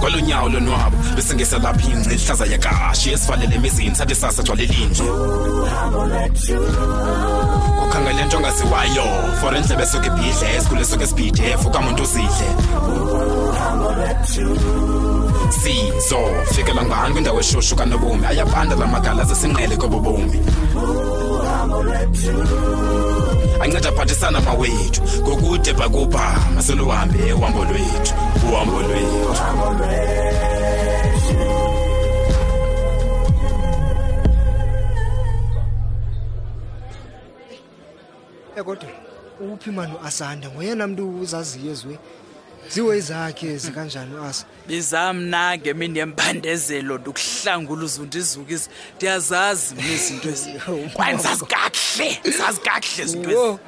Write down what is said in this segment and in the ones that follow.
kwalonyawo lonwabo besingesa lapha ingci ihlaza yakashi esivalele emizini sathi sasa gcwale linje ukhangele nto ongaziwayo for endlebe esuke ibhidle esikhule esuke esibhide fukamuntu uzidle. Sizo fikela ngani kwindawo eshushu kanobomi? Ayabanda la magala zesinqele kobo bomi anceda aphathisana mawethu ngokude bhakubha maseluhambe uhambo lwethu uhambo lwethu. Ekodwa uphi mani uasanda? Ngoyena mntu uzaziyo ezwe ziwe zakhe zikanjani uasa? Bizamna ngemini yembandezelo ndikuhlangula uzundizukiso ndiyazazi mna izinto ezi. Kwaye ndizazi kakuhle ndizazi kakuhle izinto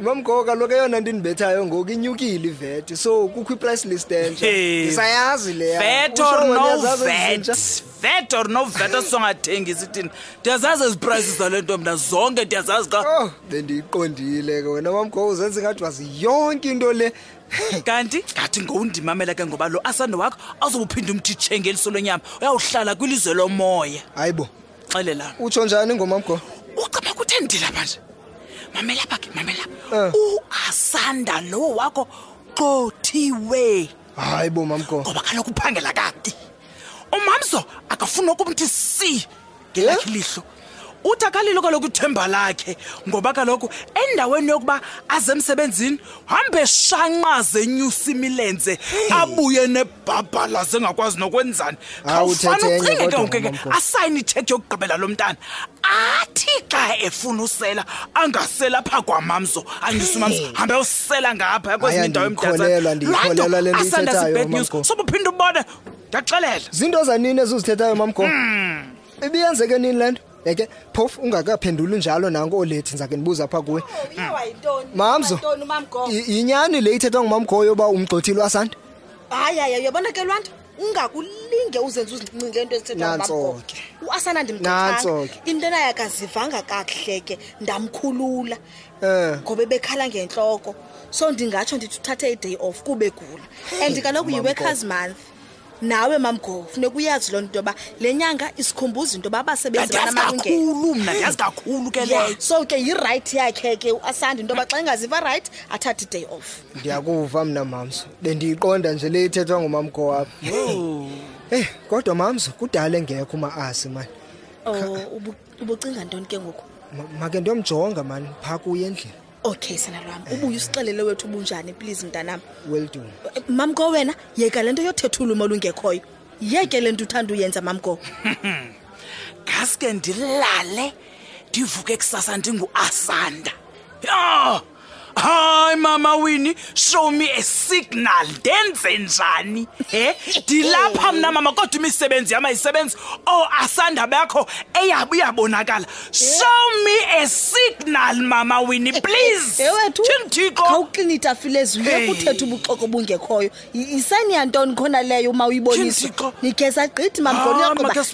mamgogo kaloku eyona nto indibethayo ngoku inyukile iveti so kukho i-price list entsha. Ndisayazi leya. vet Usho or no vet vet or no vet asongathengisi thina. Ndiyazazi ezi prices zale nto mna zonke ndiyazazi ka oh bendiyiqondile ke wena mamgogo uzenze ngathi wazi yonke into le. Kanti? ngathi ngowundimamela ke ngoba lo asando wakho azobuphinda umthitshe ngeliso lonyama uyawuhlala kwilizwe lomoya. Hayi bo xelela utsho njani ngomamgogo ucaba kutheni ndila manje. Mamela apha ke mamela Eh. uasanda lo wakho xothiwe. Hayi bo mamgogo ngoba kaloku uphangela kati umamzo akafuni ukumthi si. Ngelakhe lihlo uthi akalilo kaloku ithemba lakhe ngoba kaloku endaweni yokuba aze emsebenzini hambe shanqaze enyusa imilenze abuye nebhabhalaze engakwazi nokwenzani. Enye ucinge ke ngoku ke asayine ithekhi yokugqibela lo mntana. Athi xa efuna usela angasela phaa kwamamzo. Anyusa umamzo hambe usela ngapha kwezinye indawo nto sobuphinda ubone. Ndiyakuxelela zinto zanini ezuzithethayo mamgogo Hmm. ibiyenzeke nini le nto? Yeke phofu ungakaphenduli njalo nanko olethi ndizake ndibuza phaa kuwe. Mamzo. I- yinyani le ithethwa ngumamgogo yoba umgxothile wasanda? Hayi hayi uyabona ke lwanto ungakulinge uzenze uzincinge into ezithethwa Nantso ngumamgogo ke. uasana ke. into naye akazivanga kakuhle ke ndamkhulula. Um ngoba ebekhala ngentloko. So ndingatsho ndithi uthathe iday off kube gula and kaloku yi-workers month nawe mamgogo funeka uyazi loo nto yoba le nyanga isikhumbuza into yoba abasebenzi ndiyazi banamalungelo. kakhulu mna ndiyazi kakhulu ke Yeah, leyo. so ke yirayithi yakhe ke uasanda into yoba xa engaziva rayithi athathe iday off. Ndiyakuva mna mamzo bendiyiqonda nje le ithethwa ngumamgogo wapho eyi kodwa mamzo kudala engekho uma-asi mani o ubu- ubucinga ntoni ke ngoku? Ma- make ndiyomjonga mani phaa kuye endlini. Okay sana lwam ubuye usixelele wethu ubunjani please mntanam well done. Mamgo wena yeka le nto yothetha ulwimi olungekhoyo yeke le nto uthanda uyenza mamgo ngaske ndilale ndivuke kusasa ndinguasanda. Ya hayi mama wini show me a signal. Ndenze njani? He? Ndilapha mna mama kodwa imisebenzi yam ayisebenzi oh asanda bakho. Eyabo iyabonakala show me a signal mama wini please. Ewethu Tyhini Thixo. khawuklini itafile ezulu Hey. yokuthetha ubuxoko obungekhoyo. I- isayini yantoni khona leyo uma Thixo. nigeza gqithi Ah,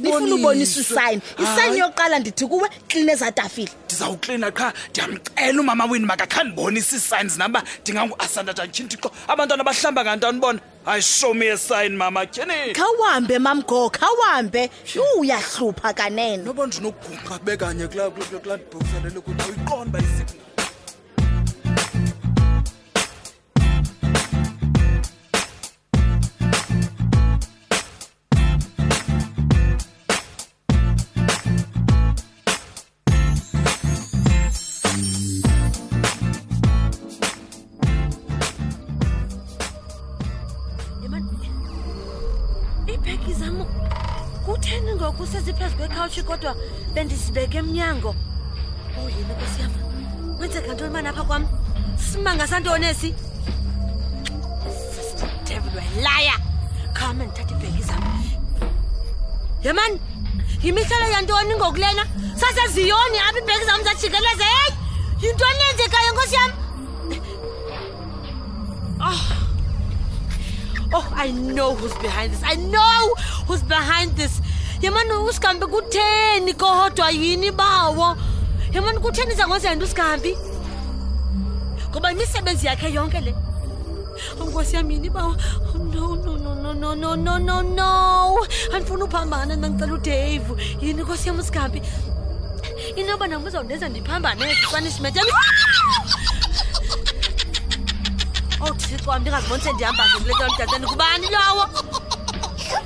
nifuna ubonisa isayini isayini yoqala yokuqala ndithi kuwe? Klina ezatafile. Ndizawuklina qha. Ndiyamcela umama wini makakha ndibonise ii-signs nam uba ndinganguasandatantshini thixo abantwana bahlamba ngantoni bona hayi show me a sign mama tyheni khawuhambe mamgo khawuhambe uyahlupha kanene noba ndinogubha bekanye kulaa box yalele kuthi uyiqonda isignal bendizibeke emnyango. Oh yini nkosi yam. Kwenzeka ntoni mani apha kwam? Simanga santoni esi devil welaya khame ndithatha iibhegi zam ye mani yimihlelo yantoni ngokulena? Saseziyoni apha iibhegi zam zajikeleze heyi yintoni yenzekayo nkosi yam? Oh, I know who's behind this. I know who's behind this. Yemani usigambi kutheni kodwa yini bawo? Yemani kutheni zangozenza usigambi? Ngoba imisebenzi yakhe yonke le. nkosi yami yini bawa Oh, no no no no no no no no no. Andifuna uphambana mandicela udave. Yini nkosi yam usigabi inoba nam uzawundenza ndiphambane ezipunishment yam oh wam ndingaziboni sendihamba ze kule nto ndidazeni kubani lowo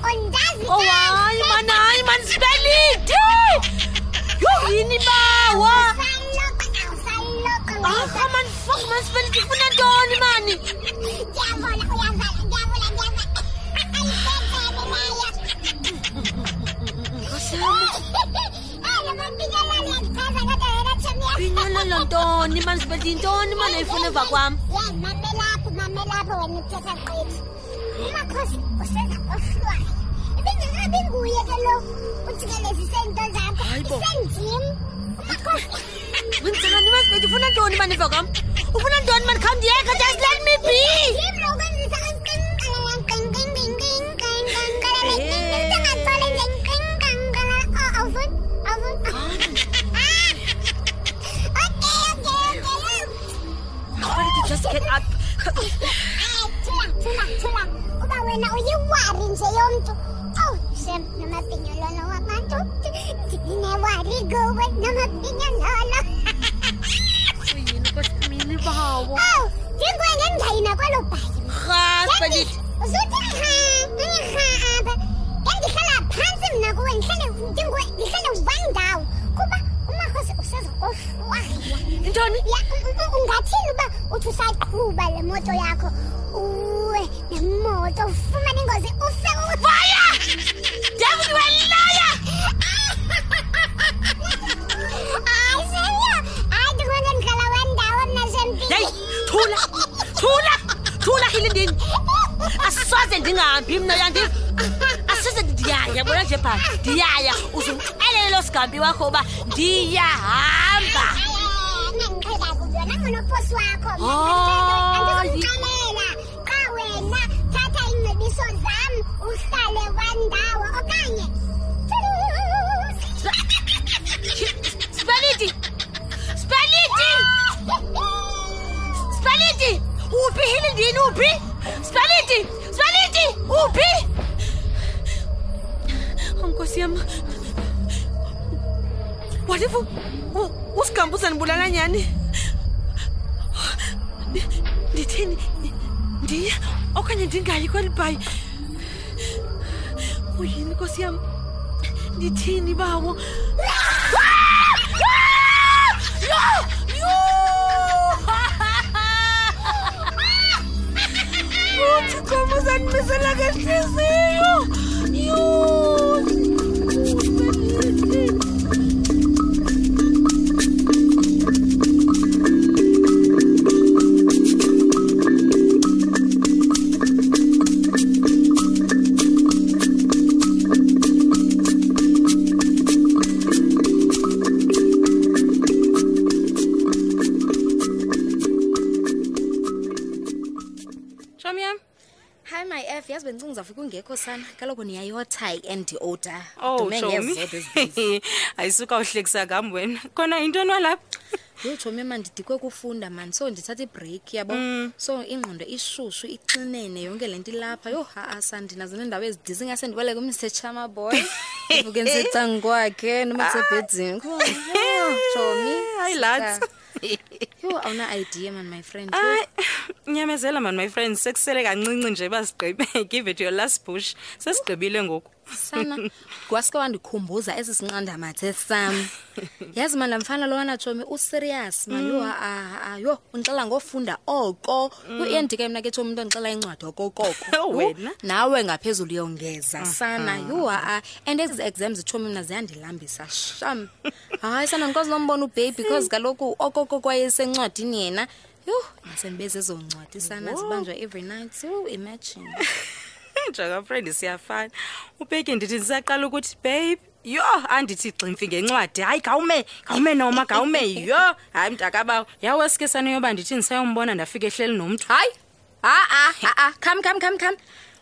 Oay manay oh, man sibeliti! Ini bawa! Apa man fuck man sibeliti pun ada ni mani! Diavola, diavola, diavola, diavola! Cos'è? Pignolo l'Antoni, man sbelti Antoni, man e fune va qua. Sabi kuya kalo, utsika lesi sento zakho. Senjim. Makhosi. Wenzani mas bethu ufuna ntoni mani vakam? Ufuna ntoni mani come here just let me be. Just get up. Tula, tula, tula. Uba wena uyiwari nje yomntu. nó Hashem, nama pinyolo no amato. Sine wari go wet nama pinyolo. nó ko sa mini bahawa. Oh, tiếng quen đến vậy mà có lục bài. Ha, sao vậy? Rút ra ha, anh ha ba. Cái đi khá là phản xâm nào của anh khá là tiếng quen, đi khá là vang đào. Cô ba, cô ma có sự sao rồi? Wow. Johnny, ya, ungathi luba uthusaquba le moto yakho. Uwe, le moto. Thula, thula, thula hilindini. Asoze ndingahambi mna yandiva. Asoze ndiyaya bona nje phaa. Ndiyaya uzumxelele lo sigambi wakho uba ndiyahamba. nandiqhela kubi wena ngonoposi wakho Hayi. andizumxelela qha wena thatha iingcebiso zam uhlale wandawo okanye Upi? Spaliti! Spaliti! Upi? Nkosi yam. Walifu usikambuza nibulala nyani. Ndithini? Ndiya okanye ndingayi kweli bhayi? Uyini nkosi yam? Ndithini bawo? Ah! empezar la gente cero. of yazi bencungu zafika ungekho sana. Kaloku niyayotha and order. Oh, Dume ngezodwa ezibizi ayisuka uhlekisa kam wena. Khona into nwalapha yo tshomi mandidikwe kufunda mani so ndithatha ibreak yabo? Mm. so ingqondo ishushu ixinene yonke le nto ilapha. Yho ha-a sandinazo neendawo ezidizi ingase ndibaleke umsecha amaboy ndivuke ndisecangokwakhe noma kusebhedzini tshomi ah. hayi lats Yho awuna idea man my friend. Ay, nyamezela man my friends sekusele kancinci nje basigqibe. Give it your last push. Sesigqibile ngoku. sana kwaske wandikhumbuza esisinqanda mathe sami yazi manje mfana lowana Jomi u serious manje mm. a a yo unxela ngofunda oko. Mm. uendi ke mina ke Jomi into nxela incwadi okokoko wena? nawe ngaphezulu yongeza sana. Uh -huh. yo a and ezi exams Jomi mina ziyandilambisa. Sham. Hayi sana ngikwazi lombona u baby because kaloku okoko kwayesencwadini yena. Yo ngasembeze ezoncwadi sana zibanjwa every night. So imagine. Njenga friend siyafana. Ubheki ndithi ndisaqala ukuthi babe Yo andithi ximfi ngencwadi hayi gawume gawume noma gawume yo. Hayi mntakabawo yawe sike sane yoba ndithi ndisayombona ndafika ehleli nomntu. Hayi ha-a ha-a kham kham kham kham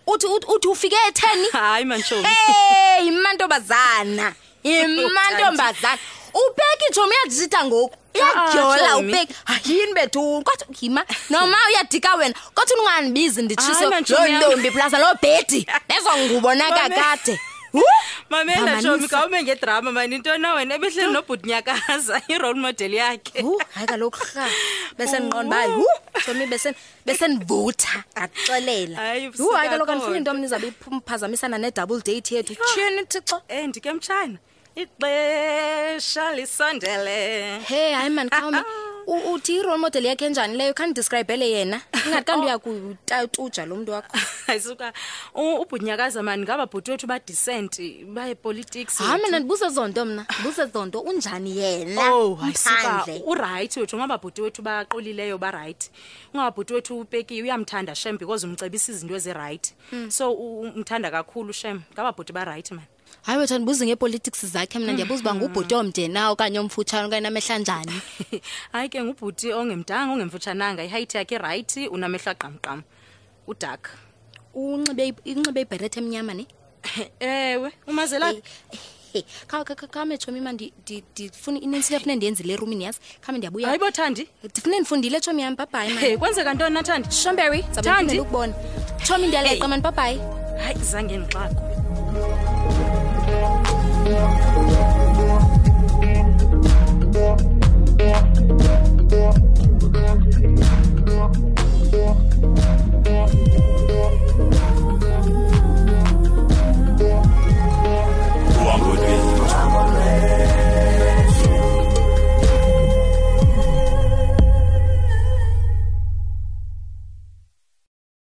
uthi uthi uthi ufike etheni? Hayi mantshomi hey imantombazana imantombazana ubeki tshomi uyadisitha ngoku. Ah, iyadyola Tshomi. ubeki hayini bethu? kodwa yima noma uyadika wena kodwa ungandibizi nditshise Hayi, man, loo tshomi yam. ntombi plasa loo bhedi nezo ngubo nakakade mamela Phambanisa. tshomi khawume ngedrama mani into na wena ebehleli nobhuti nyakaza irole model yakhe. Hu? Hayi kaloku rha. Besendiqonda uba hu? tshomi besen- besendivutha akuxelela Hayi, hu hayi kaloku suka andifuni into kodwa. mni izabe iphazamisana ne-double date yethu. Tyhini thixo. Um ndike mtshana. Ixesha lisondele. Hey hayi mani khawume. uthi i-role model yakhe enjani leyo? Khandideskrayibhele yena. Ingathi kanti uyakutatuja lo mntu wakho. Ayisuka u- ubhunyakaza mani ngaba bhuti wethu badisent bayepolitics hayi mna ndibuze zonto mna ndibuze zonto. Unjani yena? Oh, ayisuka urayithi wethu ngababhuti wethu baqolileyo barayithi ungababhuti wethu upekiwe uyamthanda shem because umcebisa izinto ezirayithi so u- umthanda kakhulu shem. Ngababhuti barayithi mani hayi wethu andibuze ngeepolitics zakhe mna ndiyabuza uba ngubhuti omde na okanye omfutshane okanye namehla njani. Hayi ke ngubhuti ongemdanga ongemfutshananga ihayithi yakhe irayithi unamehla aqamqam udak. Unxibe inxibe ibherethe emnyama ne? Ewe umazelaphi khame tshomi ma ndi- ndi- ndifuna inintsi efune ndiyenzile erumini yazi? Khawume ndiyabuya. Hayi bothandi ndifune ndifundile tshomi yam babhayi ma kwenzeka ntoni nathandi shomberry ukubona tshomi ndiyaleqa mani babhayi hayi zange ndixako Yeah.